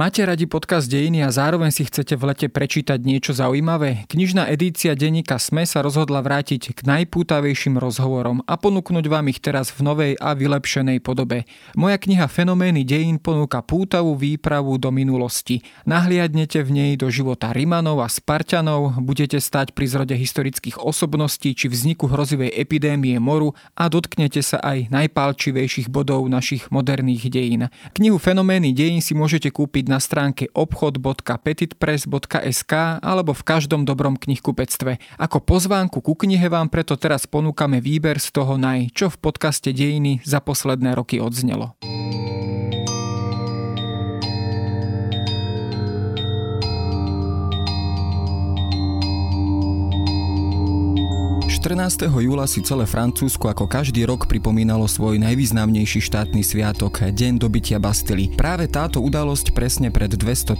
Máte radi podcast Dejiny a zároveň si chcete v lete prečítať niečo zaujímavé? Knižná edícia denníka SME sa rozhodla vrátiť k najpútavejším rozhovorom a ponúknuť vám ich teraz v novej a vylepšenej podobe. Moja kniha Fenomény dejín ponúka pútavú výpravu do minulosti. Nahliadnete v nej do života Rimanov a Spartanov, budete stať pri zrode historických osobností či vzniku hrozivej epidémie moru a dotknete sa aj najpálčivejších bodov našich moderných dejín. Knihu Fenomény dejín si môžete kúpiť na stránke obchod.petitpress.sk alebo v každom dobrom knihkupectve. Ako pozvánku ku knihe vám preto teraz ponúkame výber z toho naj, čo v podcaste Dejiny za posledné roky odznelo. 14. júla si celé Francúzsko ako každý rok pripomínalo svoj najvýznamnejší štátny sviatok, Deň dobytia Bastily. Práve táto udalosť presne pred 230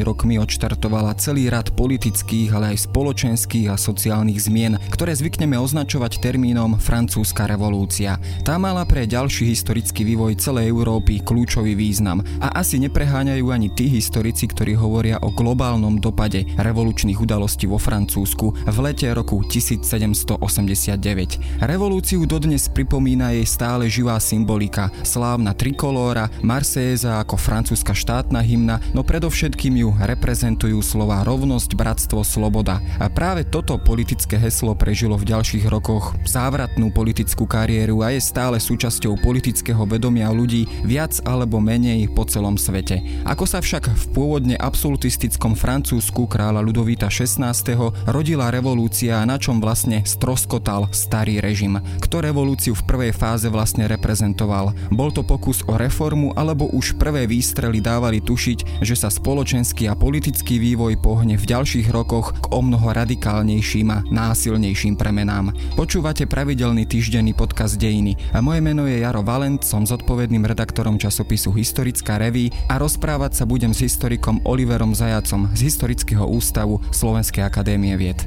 rokmi odštartovala celý rad politických, ale aj spoločenských a sociálnych zmien, ktoré zvykneme označovať termínom francúzska revolúcia. Tá mala pre ďalší historický vývoj celej Európy kľúčový význam a asi nepreháňajú ani tí historici, ktorí hovoria o globálnom dopade revolučných udalostí vo Francúzsku v lete roku 1700 1989. Revolúciu dodnes pripomína jej stále živá symbolika, slávna trikolóra, Marséza ako francúzska štátna hymna, no predovšetkým ju reprezentujú slova rovnosť, bratstvo, sloboda. A práve toto politické heslo prežilo v ďalších rokoch závratnú politickú kariéru a je stále súčasťou politického vedomia ľudí viac alebo menej po celom svete. Ako sa však v pôvodne absolutistickom Francúzsku kráľa Ludovita XVI rodila revolúcia a na čom vlastne stroskotal starý režim. Kto revolúciu v prvej fáze vlastne reprezentoval? Bol to pokus o reformu alebo už prvé výstrely dávali tušiť, že sa spoločenský a politický vývoj pohne v ďalších rokoch k o mnoho radikálnejším a násilnejším premenám. Počúvate pravidelný týždenný podcast Dejiny a moje meno je Jaro Valent, som zodpovedným redaktorom časopisu Historická reví a rozprávať sa budem s historikom Oliverom Zajacom z Historického ústavu Slovenskej akadémie vied.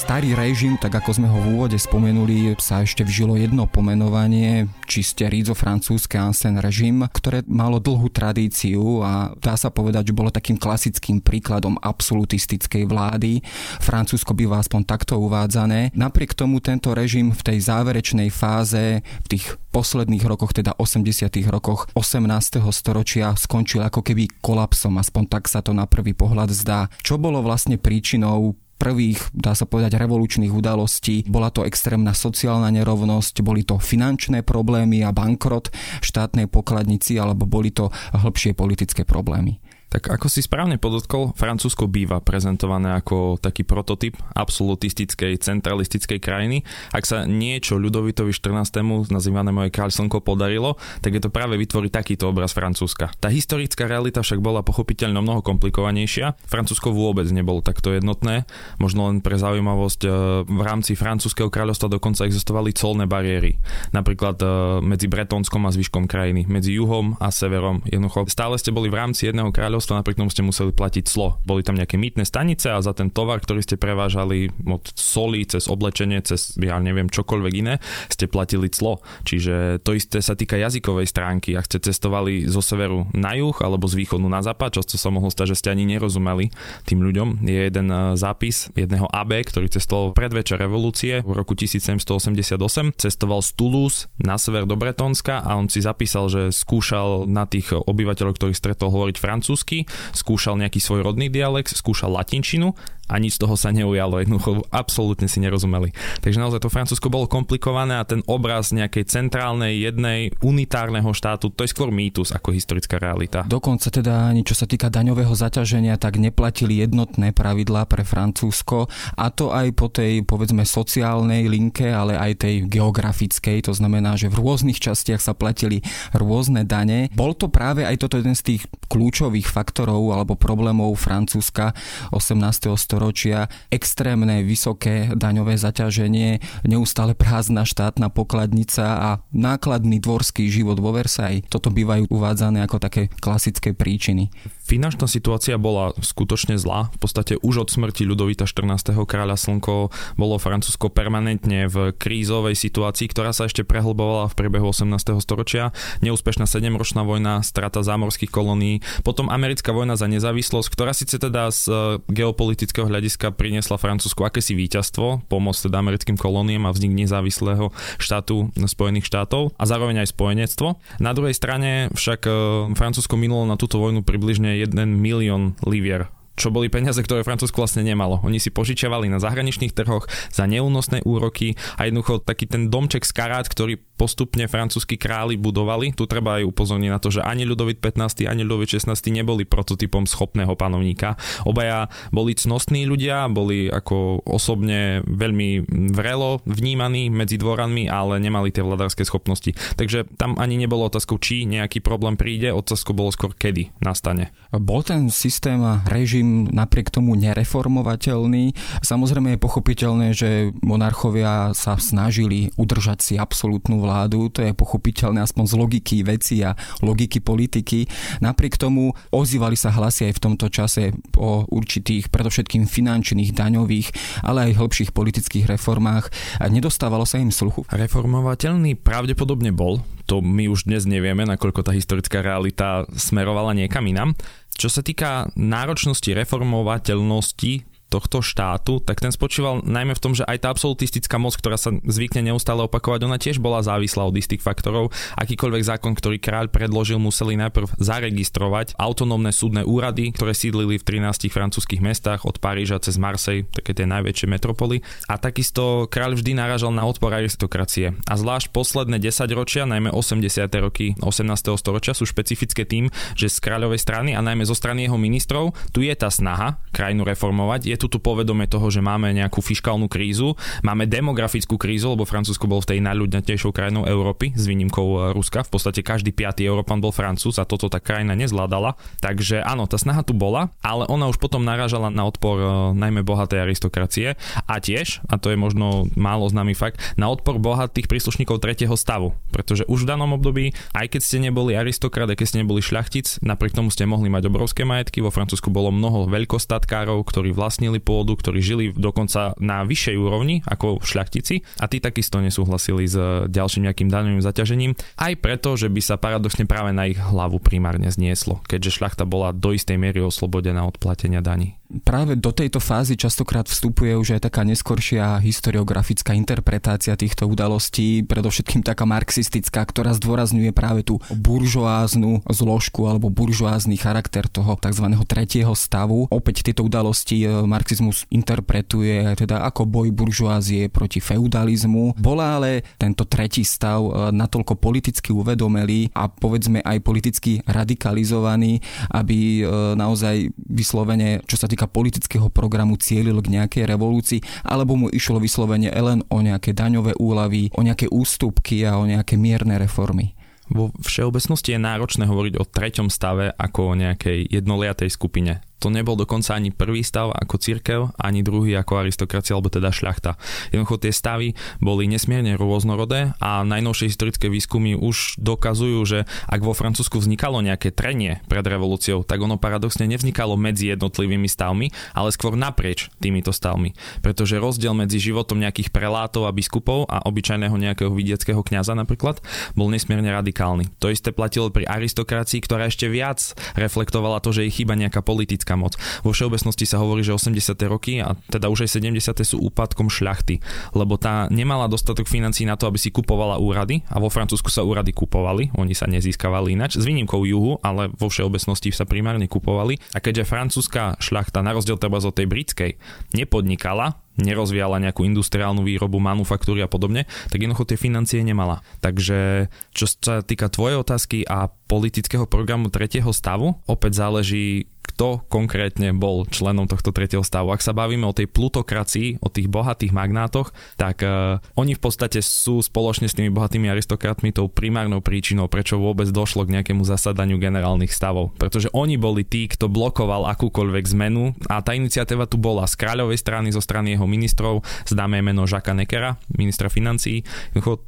Starý režim, tak ako sme ho v úvode spomenuli, sa ešte vžilo jedno pomenovanie, čiste rídzo-francúzske ancien režim, ktoré malo dlhú tradíciu a dá sa povedať, že bolo takým klasickým príkladom absolutistickej vlády. Francúzsko býva aspoň takto uvádzané. Napriek tomu tento režim v tej záverečnej fáze, v tých posledných rokoch, teda 80. rokoch 18. storočia skončil ako keby kolapsom, aspoň tak sa to na prvý pohľad zdá. Čo bolo vlastne príčinou prvých, dá sa povedať, revolučných udalostí. Bola to extrémna sociálna nerovnosť, boli to finančné problémy a bankrot štátnej pokladnici, alebo boli to hĺbšie politické problémy. Tak ako si správne podotkol, Francúzsko býva prezentované ako taký prototyp absolutistickej, centralistickej krajiny. Ak sa niečo Ľudovitovi 14. nazývané moje kráľ podarilo, tak je to práve vytvoriť takýto obraz Francúzska. Tá historická realita však bola pochopiteľne mnoho komplikovanejšia. Francúzsko vôbec nebolo takto jednotné. Možno len pre zaujímavosť e, v rámci francúzského kráľovstva dokonca existovali colné bariéry. Napríklad e, medzi Bretonskom a zvyškom krajiny, medzi juhom a severom. Jednoducho stále ste boli v rámci jedného kráľovstva kráľovstva, napriek tomu ste museli platiť clo. Boli tam nejaké mýtne stanice a za ten tovar, ktorý ste prevážali od soli cez oblečenie, cez ja neviem čokoľvek iné, ste platili clo. Čiže to isté sa týka jazykovej stránky. Ak ste cestovali zo severu na juh alebo z východu na západ, často sa mohlo stať, že ste ani nerozumeli tým ľuďom. Je jeden e, zápis jedného AB, ktorý cestoval predvečer revolúcie v roku 1788. Cestoval z Toulouse na sever do Bretonska a on si zapísal, že skúšal na tých obyvateľov, ktorých stretol hovoriť francúzsky anglicky, skúšal nejaký svoj rodný dialekt, skúšal latinčinu a nič z toho sa neujalo, jednoducho absolútne si nerozumeli. Takže naozaj to Francúzsko bolo komplikované a ten obraz nejakej centrálnej, jednej, unitárneho štátu, to je skôr mýtus ako historická realita. Dokonca teda ani čo sa týka daňového zaťaženia, tak neplatili jednotné pravidlá pre Francúzsko a to aj po tej povedzme sociálnej linke, ale aj tej geografickej, to znamená, že v rôznych častiach sa platili rôzne dane. Bol to práve aj toto jeden z tých kľúčových faktorov alebo problémov Francúzska 18. storočia storočia, extrémne vysoké daňové zaťaženie, neustále prázdna štátna pokladnica a nákladný dvorský život vo Versailles. Toto bývajú uvádzané ako také klasické príčiny. Finančná situácia bola skutočne zlá. V podstate už od smrti Ľudovita 14. kráľa Slnko bolo Francúzsko permanentne v krízovej situácii, ktorá sa ešte prehlbovala v priebehu 18. storočia. Neúspešná 7-ročná vojna, strata zámorských kolónií, potom americká vojna za nezávislosť, ktorá síce teda z e, geopolitického hľadiska priniesla Francúzsku akési víťazstvo, pomoc teda americkým kolóniám a vznik nezávislého štátu Spojených štátov a zároveň aj spojenectvo. Na druhej strane však e, Francúzsko minulo na túto vojnu približne 1 milión livier čo boli peniaze, ktoré Francúzsko vlastne nemalo. Oni si požičiavali na zahraničných trhoch za neúnosné úroky a jednoducho taký ten domček z karát, ktorý postupne francúzski králi budovali. Tu treba aj upozorniť na to, že ani Ľudovit 15. ani Ľudovit 16. neboli prototypom schopného panovníka. Obaja boli cnostní ľudia, boli ako osobne veľmi vrelo vnímaní medzi dvoranmi, ale nemali tie vladárske schopnosti. Takže tam ani nebolo otázkou, či nejaký problém príde, otázkou bolo skôr kedy nastane. Bol ten systém a režim napriek tomu nereformovateľný. Samozrejme je pochopiteľné, že monarchovia sa snažili udržať si absolútnu vládu, to je pochopiteľné aspoň z logiky veci a logiky politiky. Napriek tomu ozývali sa hlasy aj v tomto čase o určitých, predovšetkým finančných, daňových, ale aj hĺbších politických reformách. A nedostávalo sa im sluchu. Reformovateľný pravdepodobne bol, to my už dnes nevieme, nakoľko tá historická realita smerovala niekam inám. Čo sa týka náročnosti reformovateľnosti tohto štátu, tak ten spočíval najmä v tom, že aj tá absolutistická moc, ktorá sa zvykne neustále opakovať, ona tiež bola závislá od istých faktorov. Akýkoľvek zákon, ktorý kráľ predložil, museli najprv zaregistrovať autonómne súdne úrady, ktoré sídlili v 13 francúzskych mestách od Paríža cez Marseille, také tie najväčšie metropoly. A takisto kráľ vždy naražal na odpor aristokracie. A zvlášť posledné 10 ročia, najmä 80. roky 18. storočia sú špecifické tým, že z kráľovej strany a najmä zo strany jeho ministrov tu je tá snaha krajinu reformovať, je tu tu povedomie toho, že máme nejakú fiskálnu krízu, máme demografickú krízu, lebo Francúzsko bol v tej najľudnatejšou krajinou Európy s výnimkou e, Ruska. V podstate každý piatý Európan bol Francúz a toto tá krajina nezvládala. Takže áno, tá snaha tu bola, ale ona už potom narážala na odpor e, najmä bohatej aristokracie a tiež, a to je možno málo známy fakt, na odpor bohatých príslušníkov tretieho stavu. Pretože už v danom období, aj keď ste neboli aristokrat, aj keď ste neboli šľachtic, napriek tomu ste mohli mať obrovské majetky. Vo Francúzsku bolo mnoho veľkostatkárov, ktorí vlastnili vlastnili pôdu, ktorí žili dokonca na vyššej úrovni ako šľachtici a tí takisto nesúhlasili s ďalším nejakým daňovým zaťažením, aj preto, že by sa paradoxne práve na ich hlavu primárne znieslo, keďže šľachta bola do istej miery oslobodená od platenia daní práve do tejto fázy častokrát vstupuje už aj taká neskoršia historiografická interpretácia týchto udalostí, predovšetkým taká marxistická, ktorá zdôrazňuje práve tú buržoáznu zložku alebo buržoázny charakter toho tzv. tretieho stavu. Opäť tieto udalosti e, marxizmus interpretuje teda ako boj buržoázie proti feudalizmu. Bola ale tento tretí stav e, natoľko politicky uvedomelý a povedzme aj politicky radikalizovaný, aby e, naozaj vyslovene, čo sa týka politického programu cielil k nejakej revolúcii, alebo mu išlo vyslovene len o nejaké daňové úlavy, o nejaké ústupky a o nejaké mierne reformy. Vo všeobecnosti je náročné hovoriť o treťom stave ako o nejakej jednoliatej skupine to nebol dokonca ani prvý stav ako církev, ani druhý ako aristokracia, alebo teda šľachta. Jednoducho tie stavy boli nesmierne rôznorodé a najnovšie historické výskumy už dokazujú, že ak vo Francúzsku vznikalo nejaké trenie pred revolúciou, tak ono paradoxne nevznikalo medzi jednotlivými stavmi, ale skôr naprieč týmito stavmi. Pretože rozdiel medzi životom nejakých prelátov a biskupov a obyčajného nejakého vidieckého kňaza napríklad bol nesmierne radikálny. To isté platilo pri aristokracii, ktorá ešte viac reflektovala to, že jej chýba nejaká politická politická moc. Vo všeobecnosti sa hovorí, že 80. roky a teda už aj 70. sú úpadkom šľachty, lebo tá nemala dostatok financí na to, aby si kupovala úrady a vo Francúzsku sa úrady kupovali, oni sa nezískavali inač, s výnimkou juhu, ale vo všeobecnosti sa primárne kupovali. A keďže francúzska šľachta, na rozdiel treba od tej britskej, nepodnikala, nerozvíjala nejakú industriálnu výrobu, manufaktúry a podobne, tak jednoducho tie financie nemala. Takže čo sa týka tvojej otázky a politického programu tretieho stavu, opäť záleží kto konkrétne bol členom tohto tretieho stavu. Ak sa bavíme o tej plutokracii, o tých bohatých magnátoch, tak uh, oni v podstate sú spoločne s tými bohatými aristokratmi tou primárnou príčinou, prečo vôbec došlo k nejakému zasadaniu generálnych stavov. Pretože oni boli tí, kto blokoval akúkoľvek zmenu a tá iniciatíva tu bola z kráľovej strany, zo strany jeho ministrov, známe meno Žaka Nekera, ministra financií.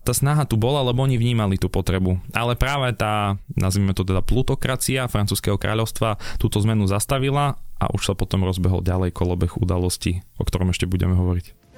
Tá snaha tu bola, lebo oni vnímali tú potrebu. Ale práve tá, nazvime to teda plutokracia francúzského kráľovstva, túto zmenu zastavila a už sa potom rozbehol ďalej kolobeh udalostí, o ktorom ešte budeme hovoriť.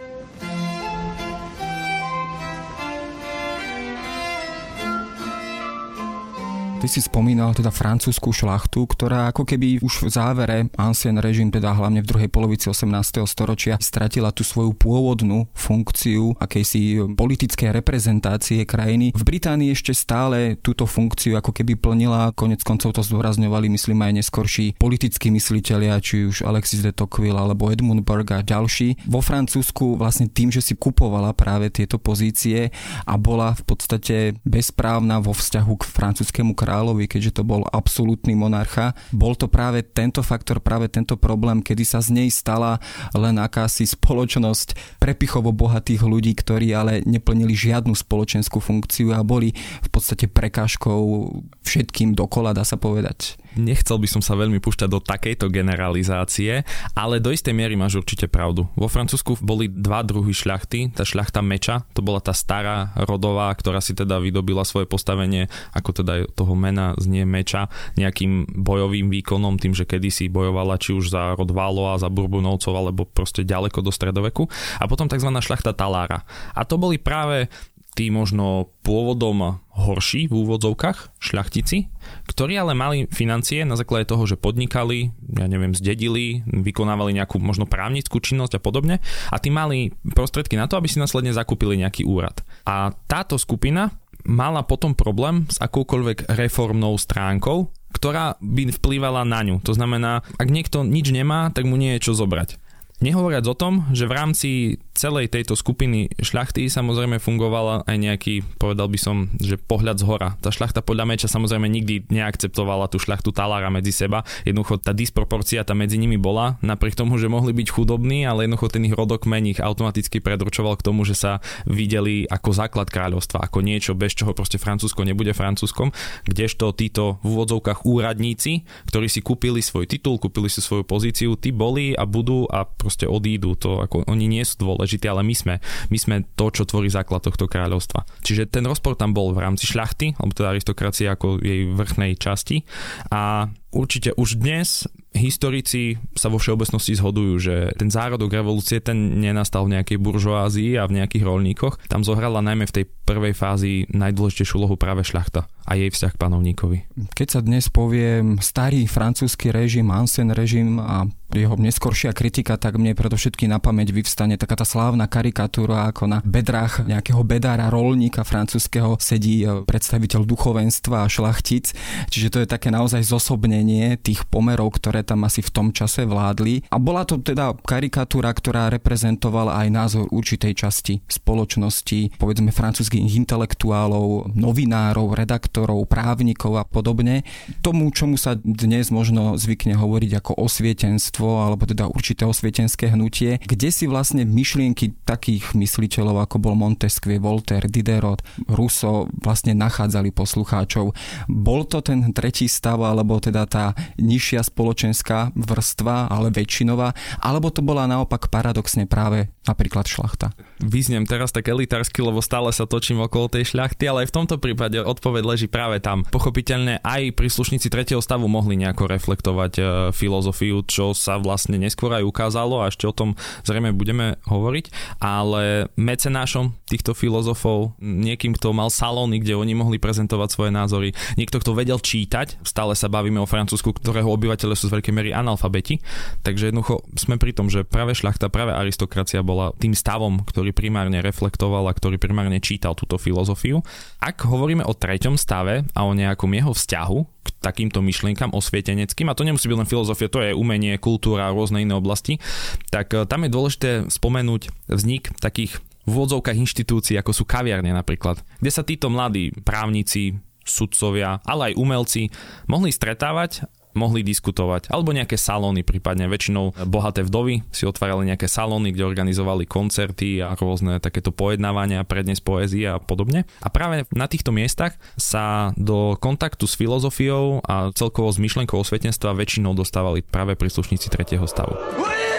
Ty si spomínal teda francúzskú šlachtu, ktorá ako keby už v závere ancien režim, teda hlavne v druhej polovici 18. storočia, stratila tú svoju pôvodnú funkciu akejsi politickej reprezentácie krajiny. V Británii ešte stále túto funkciu ako keby plnila, konec koncov to zdôrazňovali, myslím aj neskorší politickí mysliteľia, či už Alexis de Tocqueville alebo Edmund Burke a ďalší. Vo Francúzsku vlastne tým, že si kupovala práve tieto pozície a bola v podstate bezprávna vo vzťahu k francúzskému kráľu kráľovi, keďže to bol absolútny monarcha. Bol to práve tento faktor, práve tento problém, kedy sa z nej stala len akási spoločnosť prepichovo bohatých ľudí, ktorí ale neplnili žiadnu spoločenskú funkciu a boli v podstate prekážkou všetkým dokola, dá sa povedať. Nechcel by som sa veľmi púšťať do takejto generalizácie, ale do istej miery máš určite pravdu. Vo Francúzsku boli dva druhy šľachty. Tá šľachta meča, to bola tá stará rodová, ktorá si teda vydobila svoje postavenie, ako teda toho mena znie meča, nejakým bojovým výkonom, tým, že kedysi bojovala či už za rod Válo a za Burbunovcov, alebo proste ďaleko do stredoveku. A potom tzv. šľachta talára. A to boli práve tí možno pôvodom horší v úvodzovkách šľachtici, ktorí ale mali financie na základe toho, že podnikali, ja neviem, zdedili, vykonávali nejakú možno právnickú činnosť a podobne a tí mali prostriedky na to, aby si následne zakúpili nejaký úrad. A táto skupina mala potom problém s akoukoľvek reformnou stránkou, ktorá by vplývala na ňu. To znamená, ak niekto nič nemá, tak mu nie je čo zobrať. Nehovoriac o tom, že v rámci celej tejto skupiny šľachty samozrejme fungovala aj nejaký, povedal by som, že pohľad z hora. Tá šľachta podľa meča samozrejme nikdy neakceptovala tú šľachtu talára medzi seba. Jednoducho tá disproporcia tam medzi nimi bola, napriek tomu, že mohli byť chudobní, ale jednoducho ten ich rodokmen ich automaticky predurčoval k tomu, že sa videli ako základ kráľovstva, ako niečo, bez čoho proste Francúzsko nebude Francúzskom, kdežto títo v úvodzovkách úradníci, ktorí si kúpili svoj titul, kúpili si svoju pozíciu, tí boli a budú a proste odídu. To ako oni nie sú dôležití dôležitý, ale my sme, my sme to, čo tvorí základ tohto kráľovstva. Čiže ten rozpor tam bol v rámci šľachty, alebo teda aristokracie ako jej vrchnej časti a určite už dnes historici sa vo všeobecnosti zhodujú, že ten zárodok revolúcie ten nenastal v nejakej buržoázii a v nejakých rolníkoch. Tam zohrala najmä v tej prvej fázi najdôležitejšiu úlohu práve šľachta a jej vzťah k panovníkovi. Keď sa dnes povie starý francúzsky režim, Ancien režim a jeho neskoršia kritika, tak mne predovšetky na pamäť vyvstane taká tá slávna karikatúra, ako na bedrách nejakého bedára, rolníka francúzského sedí e, predstaviteľ duchovenstva a šlachtic. Čiže to je také naozaj zosobnenie tých pomerov, ktoré tam asi v tom čase vládli. A bola to teda karikatúra, ktorá reprezentovala aj názor určitej časti spoločnosti, povedzme francúzských intelektuálov, novinárov, redaktorov, právnikov a podobne. Tomu, čomu sa dnes možno zvykne hovoriť ako osvietenstvo, alebo teda určité osvietenské hnutie, kde si vlastne myšlienky takých mysliteľov, ako bol Montesquieu, Voltaire, Diderot, Rousseau, vlastne nachádzali poslucháčov. Bol to ten tretí stav, alebo teda tá nižšia spoločenská vrstva, ale väčšinová, alebo to bola naopak paradoxne práve napríklad šlachta? Vyznem teraz tak elitársky, lebo stále sa točím okolo tej šľachty, ale aj v tomto prípade odpoveď leží práve tam. Pochopiteľne aj príslušníci tretieho stavu mohli nejako reflektovať e, filozofiu, čo sa vlastne neskôr aj ukázalo a ešte o tom zrejme budeme hovoriť, ale mecenášom týchto filozofov, niekým, kto mal salóny, kde oni mohli prezentovať svoje názory, niekto, kto vedel čítať, stále sa bavíme o Francúzsku, ktorého obyvateľe sú z veľkej miery analfabeti, takže jednoducho sme pri tom, že práve šľachta, práve aristokracia bola tým stavom, ktorý primárne reflektoval a ktorý primárne čítal túto filozofiu. Ak hovoríme o treťom stave, a o nejakom jeho vzťahu k takýmto myšlienkam osvieteneckým, a to nemusí byť len filozofia, to je umenie, kultúra a rôzne iné oblasti, tak e, tam je dôležité spomenúť vznik takých v úvodzovkách inštitúcií, ako sú kaviarne napríklad, kde sa títo mladí právnici, sudcovia, ale aj umelci mohli stretávať mohli diskutovať. Alebo nejaké salóny, prípadne väčšinou bohaté vdovy si otvárali nejaké salóny, kde organizovali koncerty a rôzne takéto pojednávania, prednes poézie a podobne. A práve na týchto miestach sa do kontaktu s filozofiou a celkovo s myšlenkou osvetenstva väčšinou dostávali práve príslušníci tretieho stavu. Oui,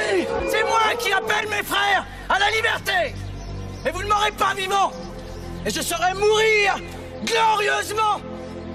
glorieusement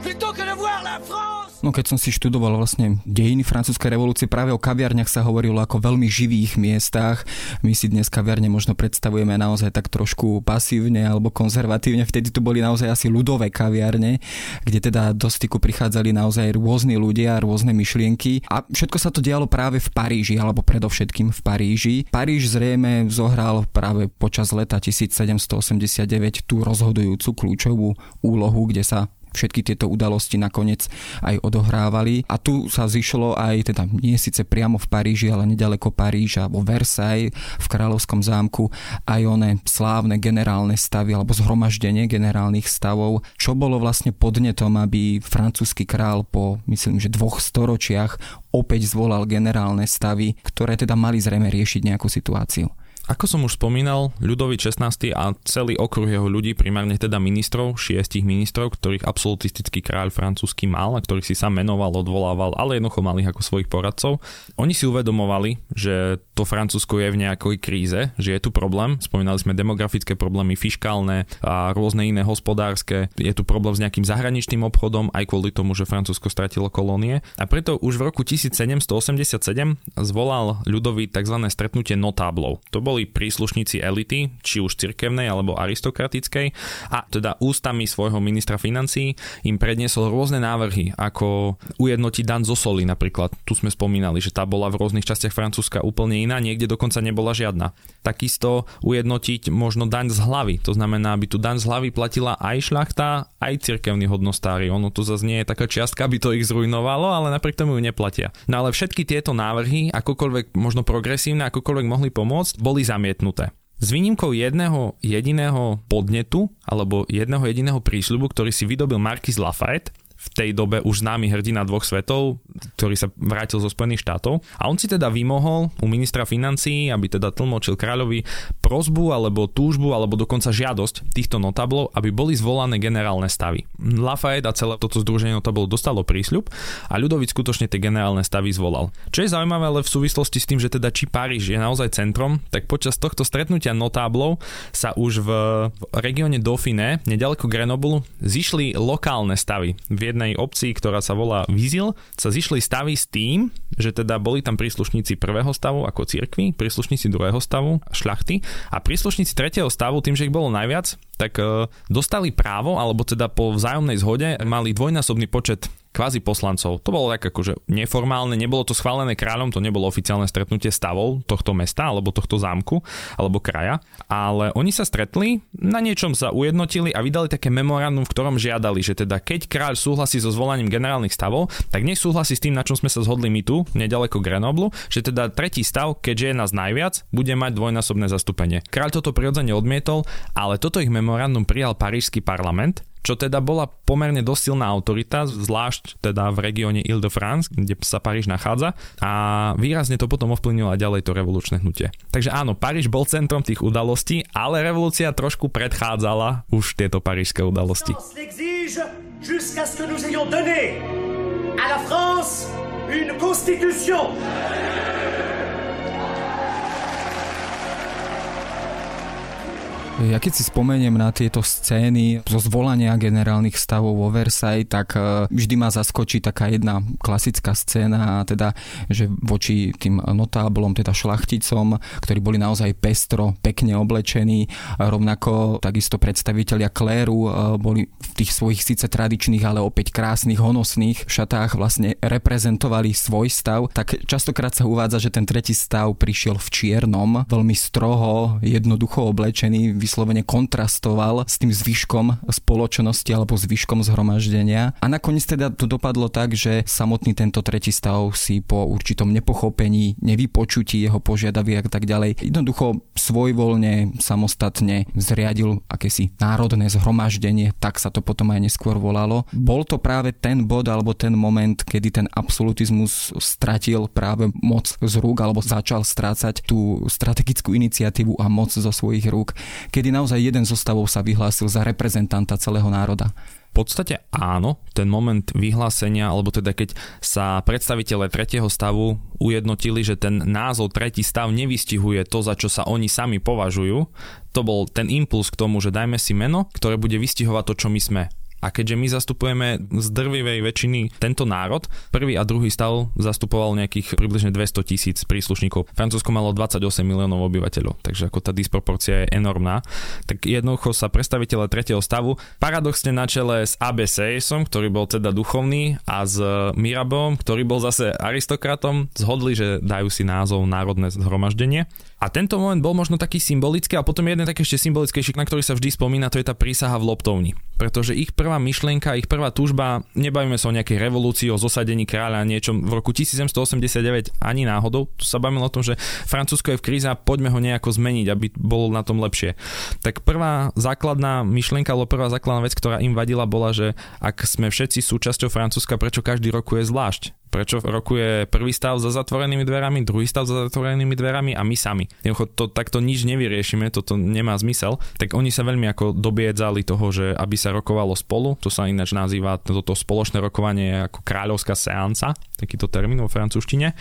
plutôt que de voir la France No keď som si študoval vlastne dejiny francúzskej revolúcie, práve o kaviarniach sa hovorilo ako veľmi živých miestach. My si dnes kaviarne možno predstavujeme naozaj tak trošku pasívne alebo konzervatívne. Vtedy tu boli naozaj asi ľudové kaviarne, kde teda do styku prichádzali naozaj rôzni ľudia, rôzne myšlienky. A všetko sa to dialo práve v Paríži, alebo predovšetkým v Paríži. Paríž zrejme zohral práve počas leta 1789 tú rozhodujúcu kľúčovú úlohu, kde sa všetky tieto udalosti nakoniec aj odohrávali. A tu sa zišlo aj, teda nie síce priamo v Paríži, ale nedaleko Paríža, vo Versailles, v Kráľovskom zámku, aj one slávne generálne stavy alebo zhromaždenie generálnych stavov, čo bolo vlastne podnetom, aby francúzsky král po, myslím, že dvoch storočiach opäť zvolal generálne stavy, ktoré teda mali zrejme riešiť nejakú situáciu. Ako som už spomínal, ľudový 16. a celý okruh jeho ľudí, primárne teda ministrov, šiestich ministrov, ktorých absolutistický kráľ francúzsky mal a ktorých si sa menoval, odvolával, ale jednoducho mali ako svojich poradcov. Oni si uvedomovali, že to Francúzsko je v nejakej kríze, že je tu problém. Spomínali sme demografické problémy, fiškálne a rôzne iné hospodárske. Je tu problém s nejakým zahraničným obchodom, aj kvôli tomu, že Francúzsko stratilo kolónie. A preto už v roku 1787 zvolal ľudový tzv. stretnutie notáblov. To boli príslušníci elity, či už cirkevnej alebo aristokratickej a teda ústami svojho ministra financí im predniesol rôzne návrhy, ako ujednotiť dan zo soli napríklad. Tu sme spomínali, že tá bola v rôznych častiach Francúzska úplne iná, niekde dokonca nebola žiadna. Takisto ujednotiť možno daň z hlavy, to znamená, aby tu daň z hlavy platila aj šľachta, aj cirkevní hodnostári. Ono tu zase nie je taká čiastka, aby to ich zrujnovalo, ale napriek tomu ju neplatia. No ale všetky tieto návrhy, akokoľvek možno progresívne, akokoľvek mohli pomôcť, boli zamietnuté. S výnimkou jedného jediného podnetu alebo jedného jediného prísľubu, ktorý si vydobil Marquis Lafayette, v tej dobe už známy hrdina dvoch svetov, ktorý sa vrátil zo Spojených štátov. A on si teda vymohol u ministra financií, aby teda tlmočil kráľovi prozbu alebo túžbu alebo dokonca žiadosť týchto notablov, aby boli zvolané generálne stavy. Lafayette a celé toto združenie notablov dostalo prísľub a Ľudovic skutočne tie generálne stavy zvolal. Čo je zaujímavé ale v súvislosti s tým, že teda či Paríž je naozaj centrom, tak počas tohto stretnutia notáblov sa už v, regióne Dauphiné, nedaleko Grenoblu, zišli lokálne stavy. V jednej obci, ktorá sa volá Vizil, sa zišli stavy s tým, že teda boli tam príslušníci prvého stavu ako cirkvi, príslušníci druhého stavu, šľachty. A príslušníci tretieho stavu, tým, že ich bolo najviac, tak e, dostali právo, alebo teda po vzájomnej zhode mali dvojnásobný počet kvázi poslancov. To bolo tak akože neformálne, nebolo to schválené kráľom, to nebolo oficiálne stretnutie stavov tohto mesta alebo tohto zámku alebo kraja, ale oni sa stretli, na niečom sa ujednotili a vydali také memorandum, v ktorom žiadali, že teda keď kráľ súhlasí so zvolaním generálnych stavov, tak nech súhlasí s tým, na čom sme sa zhodli my tu, nedaleko Grenoblu, že teda tretí stav, keďže je nás najviac, bude mať dvojnásobné zastúpenie. Kráľ toto prirodzene odmietol, ale toto ich memorandum prijal parížsky parlament čo teda bola pomerne dosť silná autorita, zvlášť teda v regióne Ile-de-France, kde sa Paríž nachádza a výrazne to potom ovplyvnilo aj ďalej to revolučné hnutie. Takže áno, Paríž bol centrom tých udalostí, ale revolúcia trošku predchádzala už tieto parížské udalosti. Jusqu'à la France une constitution Ja keď si spomeniem na tieto scény zo zvolania generálnych stavov vo Versailles, tak e, vždy ma zaskočí taká jedna klasická scéna, teda, že voči tým notáblom, teda šlachticom, ktorí boli naozaj pestro, pekne oblečení, rovnako takisto predstavitelia kléru e, boli v tých svojich síce tradičných, ale opäť krásnych, honosných šatách vlastne reprezentovali svoj stav, tak častokrát sa uvádza, že ten tretí stav prišiel v čiernom, veľmi stroho, jednoducho oblečený, vyslovene kontrastoval s tým zvyškom spoločnosti alebo zvyškom zhromaždenia. A nakoniec teda to dopadlo tak, že samotný tento tretí stav si po určitom nepochopení, nevypočutí jeho požiadaviek a tak ďalej, jednoducho svojvoľne, samostatne zriadil akési národné zhromaždenie, tak sa to potom aj neskôr volalo. Bol to práve ten bod alebo ten moment, kedy ten absolutizmus stratil práve moc z rúk alebo začal strácať tú strategickú iniciatívu a moc zo svojich rúk, kedy naozaj jeden zo stavov sa vyhlásil za reprezentanta celého národa. V podstate áno, ten moment vyhlásenia, alebo teda keď sa predstaviteľe tretieho stavu ujednotili, že ten názov tretí stav nevystihuje to, za čo sa oni sami považujú, to bol ten impuls k tomu, že dajme si meno, ktoré bude vystihovať to, čo my sme. A keďže my zastupujeme z drvivej väčšiny tento národ, prvý a druhý stav zastupoval nejakých približne 200 tisíc príslušníkov. Francúzsko malo 28 miliónov obyvateľov, takže ako tá disproporcia je enormná. Tak jednoducho sa predstaviteľe tretieho stavu paradoxne na čele s ABCsom, ktorý bol teda duchovný a s Mirabom, ktorý bol zase aristokratom, zhodli, že dajú si názov Národné zhromaždenie. A tento moment bol možno taký symbolický a potom jeden taký ešte symbolickejší, na ktorý sa vždy spomína, to je tá prísaha v Loptovni. Pretože ich prvá myšlienka, ich prvá túžba, nebavíme sa o nejakej revolúcii, o zosadení kráľa, niečom v roku 1789 ani náhodou, tu sa bavíme o tom, že Francúzsko je v kríze a poďme ho nejako zmeniť, aby bolo na tom lepšie. Tak prvá základná myšlienka, alebo prvá základná vec, ktorá im vadila, bola, že ak sme všetci súčasťou Francúzska, prečo každý roku je zvlášť? Prečo rokuje prvý stav za zatvorenými dverami, druhý stav za zatvorenými dverami a my sami. Jednoducho to takto nič nevyriešime, toto nemá zmysel. Tak oni sa veľmi ako dobiedzali toho, že aby sa rokovalo spolu, to sa ináč nazýva toto spoločné rokovanie ako kráľovská seanca, takýto termín vo francúzštine.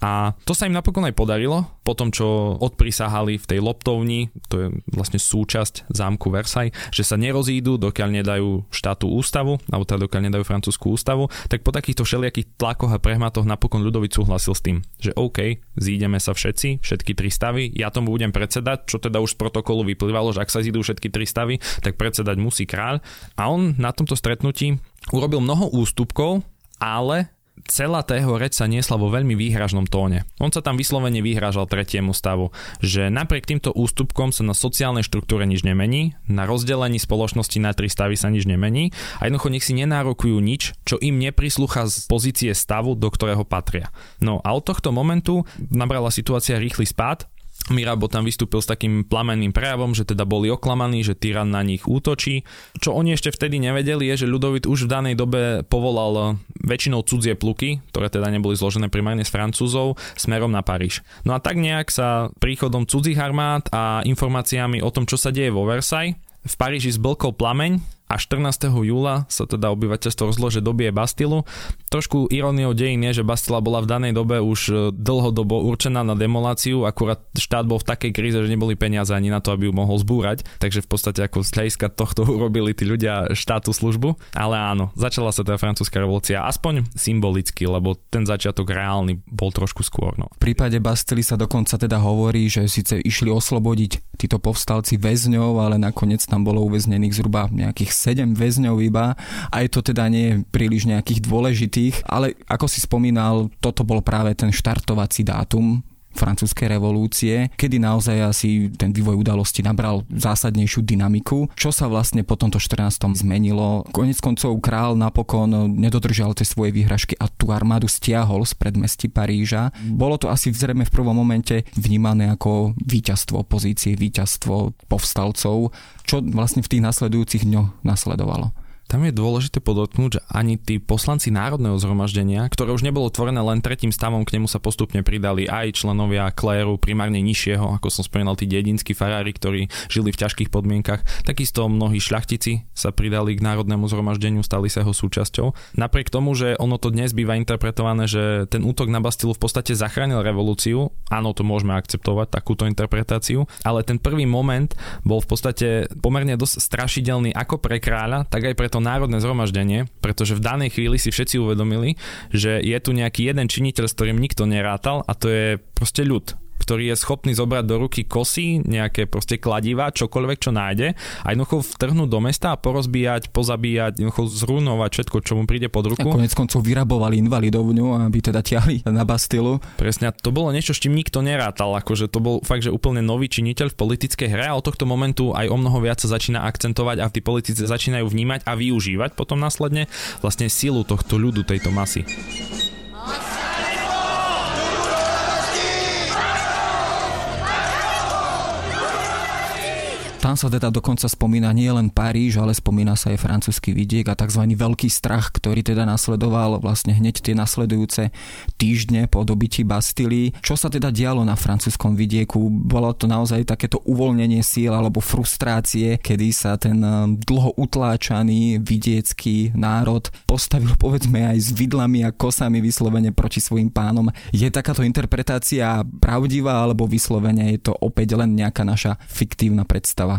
A to sa im napokon aj podarilo, po tom, čo odprisahali v tej loptovni, to je vlastne súčasť zámku Versailles, že sa nerozídu, dokiaľ nedajú štátu ústavu, alebo teda dokiaľ nedajú francúzsku ústavu, tak po takýchto všelijakých tlakoch a prehmatoch napokon ľudový súhlasil s tým, že OK, zídeme sa všetci, všetky tri stavy, ja tomu budem predsedať, čo teda už z protokolu vyplývalo, že ak sa zídu všetky tri stavy, tak predsedať musí kráľ. A on na tomto stretnutí urobil mnoho ústupkov, ale celá tá jeho reč sa niesla vo veľmi výhražnom tóne. On sa tam vyslovene vyhražal tretiemu stavu, že napriek týmto ústupkom sa na sociálnej štruktúre nič nemení, na rozdelení spoločnosti na tri stavy sa nič nemení a jednoducho nech si nenárokujú nič, čo im neprislúcha z pozície stavu, do ktorého patria. No a od tohto momentu nabrala situácia rýchly spád Mirabo tam vystúpil s takým plamenným prejavom, že teda boli oklamaní, že tyran na nich útočí. Čo oni ešte vtedy nevedeli je, že Ľudovit už v danej dobe povolal väčšinou cudzie pluky, ktoré teda neboli zložené primárne z Francúzov, smerom na Paríž. No a tak nejak sa príchodom cudzích armád a informáciami o tom, čo sa deje vo Versailles, v Paríži zblkol plameň, a 14. júla sa teda obyvateľstvo rozlože dobie Bastilu. Trošku iróniou dejín je, že Bastila bola v danej dobe už e, dlhodobo určená na demoláciu, akurát štát bol v takej kríze, že neboli peniaze ani na to, aby ju mohol zbúrať, takže v podstate ako z hľadiska tohto urobili tí ľudia štátu službu. Ale áno, začala sa teda francúzska revolúcia, aspoň symbolicky, lebo ten začiatok reálny bol trošku skôr. No. V prípade Bastily sa dokonca teda hovorí, že síce išli oslobodiť títo povstalci väzňov, ale nakoniec tam bolo uväznených zhruba nejakých 7 väzňov iba, aj to teda nie je príliš nejakých dôležitých, ale ako si spomínal, toto bol práve ten štartovací dátum francúzskej revolúcie, kedy naozaj asi ten vývoj udalosti nabral zásadnejšiu dynamiku, čo sa vlastne po tomto 14. zmenilo. Konec koncov král napokon nedodržal tie svoje výhražky a tú armádu stiahol z predmestí Paríža. Bolo to asi zrejme v prvom momente vnímané ako víťazstvo opozície, víťazstvo povstalcov, čo vlastne v tých nasledujúcich dňoch nasledovalo. Tam je dôležité podotknúť, že ani tí poslanci Národného zhromaždenia, ktoré už nebolo tvorené len tretím stavom, k nemu sa postupne pridali aj členovia kléru, primárne nižšieho, ako som spomínal, tí dedinskí farári, ktorí žili v ťažkých podmienkach. Takisto mnohí šľachtici sa pridali k Národnému zhromaždeniu, stali sa jeho súčasťou. Napriek tomu, že ono to dnes býva interpretované, že ten útok na Bastilu v podstate zachránil revolúciu, áno, to môžeme akceptovať, takúto interpretáciu, ale ten prvý moment bol v podstate pomerne dosť strašidelný ako pre kráľa, tak aj pre to to národné zhromaždenie, pretože v danej chvíli si všetci uvedomili, že je tu nejaký jeden činiteľ, s ktorým nikto nerátal a to je proste ľud ktorý je schopný zobrať do ruky kosy, nejaké proste kladiva, čokoľvek, čo nájde a jednoducho vtrhnúť do mesta a porozbíjať, pozabíjať, jednoducho zrunovať všetko, čo mu príde pod ruku. A konec koncov vyrabovali invalidovňu, aby teda ťahli na Bastilu. Presne, to bolo niečo, s čím nikto nerátal, akože to bol fakt, že úplne nový činiteľ v politickej hre a od tohto momentu aj o mnoho viac sa začína akcentovať a tí politici začínajú vnímať a využívať potom následne vlastne silu tohto ľudu, tejto masy. Tam sa teda dokonca spomína nie len Paríž, ale spomína sa aj francúzsky vidiek a tzv. veľký strach, ktorý teda nasledoval vlastne hneď tie nasledujúce týždne po dobití Bastily. Čo sa teda dialo na francúzskom vidieku? Bolo to naozaj takéto uvoľnenie síl alebo frustrácie, kedy sa ten eh, dlho utláčaný vidiecký národ postavil povedzme aj s vidlami a kosami vyslovene proti svojim pánom. Je takáto interpretácia pravdivá alebo vyslovene je to opäť len nejaká naša fiktívna predstava?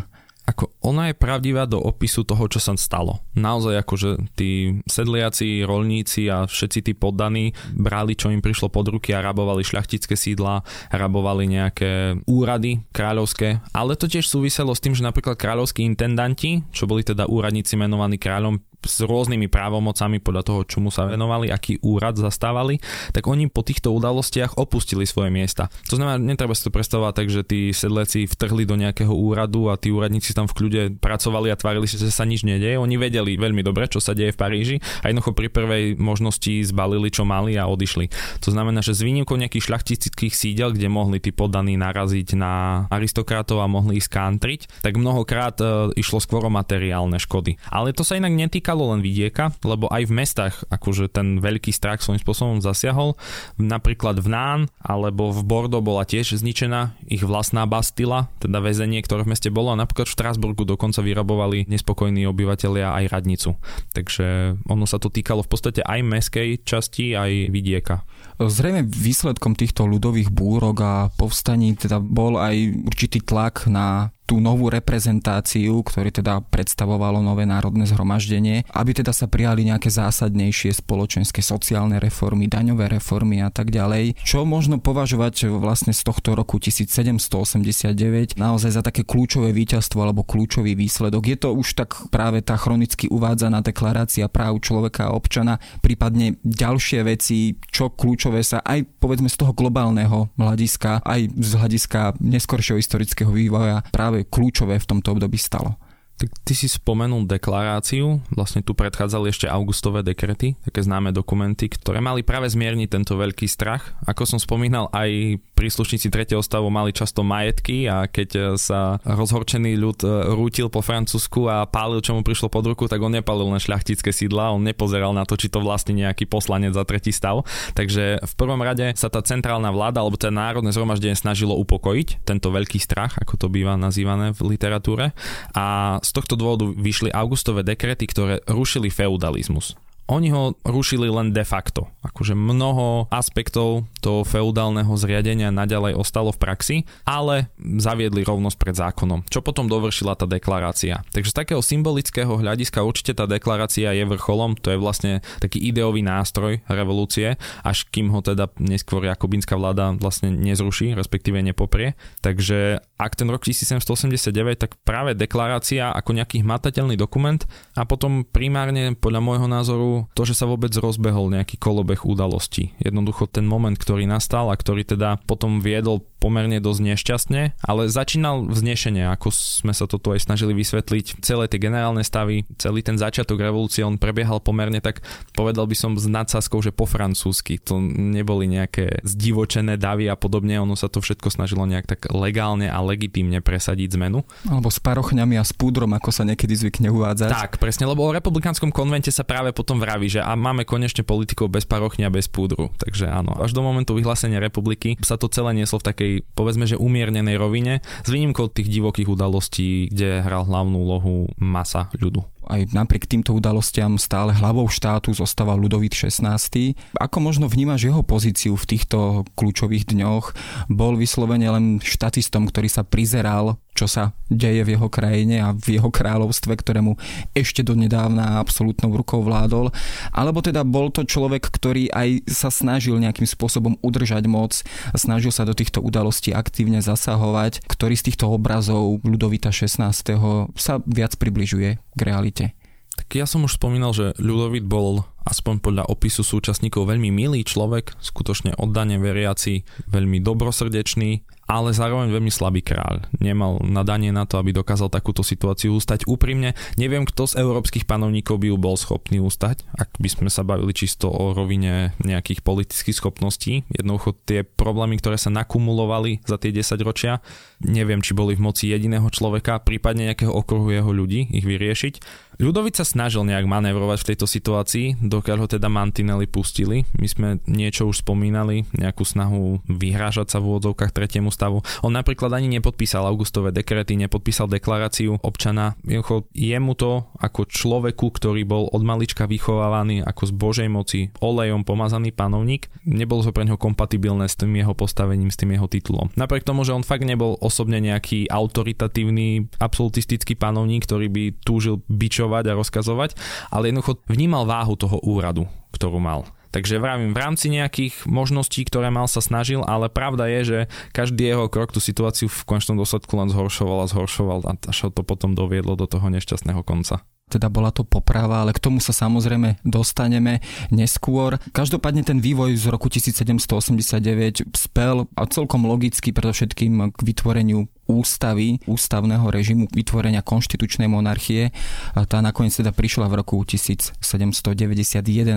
Ako ona je pravdivá do opisu toho, čo sa stalo. Naozaj akože tí sedliaci, rolníci a všetci tí poddaní brali, čo im prišlo pod ruky a rabovali šľachtické sídla, rabovali nejaké úrady kráľovské, ale to tiež súviselo s tým, že napríklad kráľovskí intendanti, čo boli teda úradníci menovaní kráľom, s rôznymi právomocami podľa toho, čomu sa venovali, aký úrad zastávali, tak oni po týchto udalostiach opustili svoje miesta. To znamená, netreba si to predstavovať tak, že tí sedleci vtrhli do nejakého úradu a tí úradníci tam v kľude pracovali a tvárili si, že sa nič nedeje. Oni vedeli veľmi dobre, čo sa deje v Paríži a jednoducho pri prvej možnosti zbalili, čo mali a odišli. To znamená, že s výnimkou nejakých šľachtických sídel, kde mohli tí poddaní naraziť na aristokratov a mohli ísť kantriť, tak mnohokrát e, išlo skôr o materiálne škody. Ale to sa inak netýka netýkalo len vidieka, lebo aj v mestách akože ten veľký strach svojím spôsobom zasiahol. Napríklad v Nán alebo v Bordo bola tiež zničená ich vlastná Bastila, teda väzenie, ktoré v meste bolo a napríklad v Štrásburgu dokonca vyrabovali nespokojní obyvateľia aj radnicu. Takže ono sa to týkalo v podstate aj meskej časti, aj vidieka. Zrejme výsledkom týchto ľudových búrok a povstaní teda bol aj určitý tlak na tú novú reprezentáciu, ktorý teda predstavovalo nové národné zhromaždenie, aby teda sa prijali nejaké zásadnejšie spoločenské sociálne reformy, daňové reformy a tak ďalej. Čo možno považovať vlastne z tohto roku 1789 naozaj za také kľúčové víťazstvo alebo kľúčový výsledok. Je to už tak práve tá chronicky uvádzaná deklarácia práv človeka a občana, prípadne ďalšie veci, čo kľúčové sa aj povedzme z toho globálneho hľadiska, aj z hľadiska neskoršieho historického vývoja práve kľúčové v tomto období stalo. Tak ty si spomenul deklaráciu, vlastne tu predchádzali ešte augustové dekrety, také známe dokumenty, ktoré mali práve zmierniť tento veľký strach. Ako som spomínal, aj príslušníci tretieho stavu mali často majetky a keď sa rozhorčený ľud e, rútil po Francúzsku a pálil, čo mu prišlo pod ruku, tak on nepálil na šľachtické sídla, on nepozeral na to, či to vlastne nejaký poslanec za tretí stav. Takže v prvom rade sa tá centrálna vláda alebo teda národné zhromaždenie snažilo upokojiť tento veľký strach, ako to býva nazývané v literatúre. A z tohto dôvodu vyšli augustové dekrety, ktoré rušili feudalizmus. Oni ho rušili len de facto. Akože mnoho aspektov toho feudálneho zriadenia naďalej ostalo v praxi, ale zaviedli rovnosť pred zákonom, čo potom dovršila tá deklarácia. Takže z takého symbolického hľadiska určite tá deklarácia je vrcholom, to je vlastne taký ideový nástroj revolúcie, až kým ho teda neskôr Jakobinská vláda vlastne nezruší, respektíve nepoprie. Takže ak ten rok 1789, tak práve deklarácia ako nejaký hmatateľný dokument a potom primárne podľa môjho názoru to, že sa vôbec rozbehol nejaký kolobeh udalostí. Jednoducho ten moment, ktorý nastal a ktorý teda potom viedol pomerne dosť nešťastne, ale začínal vznešenie, ako sme sa toto aj snažili vysvetliť. Celé tie generálne stavy, celý ten začiatok revolúcie, on prebiehal pomerne tak, povedal by som s nadsázkou, že po francúzsky. To neboli nejaké zdivočené davy a podobne, ono sa to všetko snažilo nejak tak legálne a legitímne presadiť zmenu. Alebo s parochňami a s púdrom, ako sa niekedy zvykne uvádzať. Tak, presne, lebo o republikánskom konvente sa práve potom vraví, že a máme konečne politikov bez parochňa, bez púdru. Takže áno, až do momentu vyhlásenia republiky sa to celé nieslo v takej povedzme, že umiernenej rovine, s výnimkou tých divokých udalostí, kde hral hlavnú úlohu masa ľudu aj napriek týmto udalostiam stále hlavou štátu zostáva Ludovít XVI. Ako možno vnímaš jeho pozíciu v týchto kľúčových dňoch? Bol vyslovene len štatistom, ktorý sa prizeral čo sa deje v jeho krajine a v jeho kráľovstve, ktorému ešte donedávna absolútnou rukou vládol, alebo teda bol to človek, ktorý aj sa snažil nejakým spôsobom udržať moc, snažil sa do týchto udalostí aktívne zasahovať, ktorý z týchto obrazov Ludovita 16. sa viac približuje k realite. Tak ja som už spomínal, že Ľudovit bol aspoň podľa opisu súčasníkov veľmi milý človek, skutočne oddane veriaci, veľmi dobrosrdečný, ale zároveň veľmi slabý kráľ. Nemal nadanie na to, aby dokázal takúto situáciu ustať. Úprimne, neviem, kto z európskych panovníkov by ju bol schopný ustať, ak by sme sa bavili čisto o rovine nejakých politických schopností. Jednoducho tie problémy, ktoré sa nakumulovali za tie 10 ročia, neviem, či boli v moci jediného človeka, prípadne nejakého okruhu jeho ľudí ich vyriešiť Ľudovic sa snažil nejak manévrovať v tejto situácii, dokiaľ ho teda mantinely pustili. My sme niečo už spomínali, nejakú snahu vyhrážať sa v úvodzovkách tretiemu stavu. On napríklad ani nepodpísal augustové dekrety, nepodpísal deklaráciu občana. Jemu to ako človeku, ktorý bol od malička vychovávaný ako z Božej moci olejom pomazaný panovník, nebolo to pre neho kompatibilné s tým jeho postavením, s tým jeho titulom. Napriek tomu, že on fakt nebol osobne nejaký autoritatívny, absolutistický panovník, ktorý by túžil bičovať a rozkazovať, ale jednoducho vnímal váhu toho úradu, ktorú mal. Takže vravím, v rámci nejakých možností, ktoré mal sa snažil, ale pravda je, že každý jeho krok tú situáciu v končnom dôsledku len zhoršoval a zhoršoval a až to potom doviedlo do toho nešťastného konca teda bola to poprava, ale k tomu sa samozrejme dostaneme neskôr. Každopádne ten vývoj z roku 1789 spel a celkom logicky predovšetkým k vytvoreniu ústavy, ústavného režimu vytvorenia konštitučnej monarchie. Tá nakoniec teda prišla v roku 1791,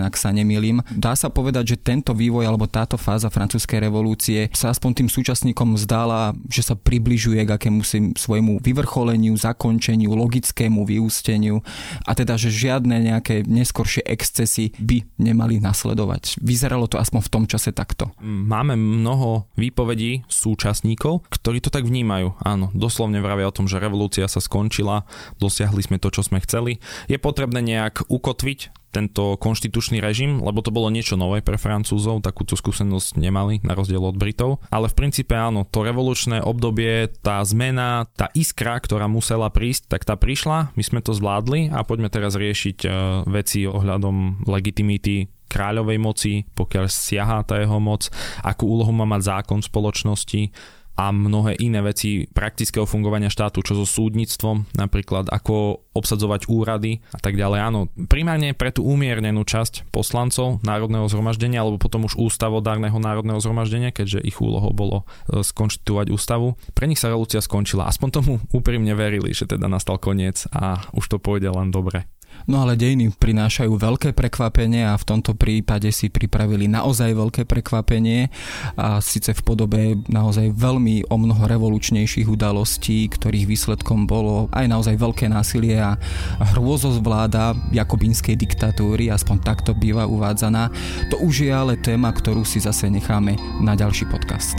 ak sa nemýlim. Dá sa povedať, že tento vývoj alebo táto fáza francúzskej revolúcie sa aspoň tým súčasníkom zdala, že sa približuje k akému svojmu vyvrcholeniu, zakončeniu, logickému vyústeniu a teda, že žiadne nejaké neskoršie excesy by nemali nasledovať. Vyzeralo to aspoň v tom čase takto. Máme mnoho výpovedí súčasníkov, ktorí to tak vnímajú áno, doslovne vravia o tom, že revolúcia sa skončila, dosiahli sme to, čo sme chceli. Je potrebné nejak ukotviť tento konštitučný režim, lebo to bolo niečo nové pre Francúzov, takúto skúsenosť nemali, na rozdiel od Britov. Ale v princípe áno, to revolučné obdobie, tá zmena, tá iskra, ktorá musela prísť, tak tá prišla, my sme to zvládli a poďme teraz riešiť uh, veci ohľadom legitimity kráľovej moci, pokiaľ siaha tá jeho moc, akú úlohu má mať zákon spoločnosti, a mnohé iné veci praktického fungovania štátu, čo so súdnictvom, napríklad ako obsadzovať úrady a tak ďalej. Áno, primárne pre tú umiernenú časť poslancov Národného zhromaždenia alebo potom už ústavodárneho Národného zhromaždenia, keďže ich úlohou bolo e, skonštituovať ústavu. Pre nich sa revolúcia skončila. Aspoň tomu úprimne verili, že teda nastal koniec a už to pôjde len dobre. No ale dejiny prinášajú veľké prekvapenie a v tomto prípade si pripravili naozaj veľké prekvapenie a síce v podobe naozaj veľmi o mnoho revolučnejších udalostí, ktorých výsledkom bolo aj naozaj veľké násilie a hrôzozvláda jakobínskej diktatúry, aspoň takto býva uvádzaná. To už je ale téma, ktorú si zase necháme na ďalší podcast.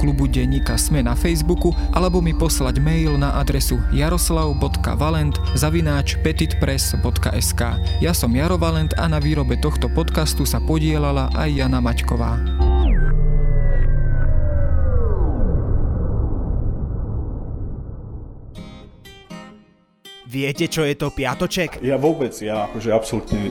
klubu denníka Sme na Facebooku alebo mi poslať mail na adresu jaroslav.valent zavináč petitpress.sk. Ja som Jaro Valent a na výrobe tohto podcastu sa podielala aj Jana Maťková. Viete, čo je to piatoček? Ja vôbec, ja akože absolútne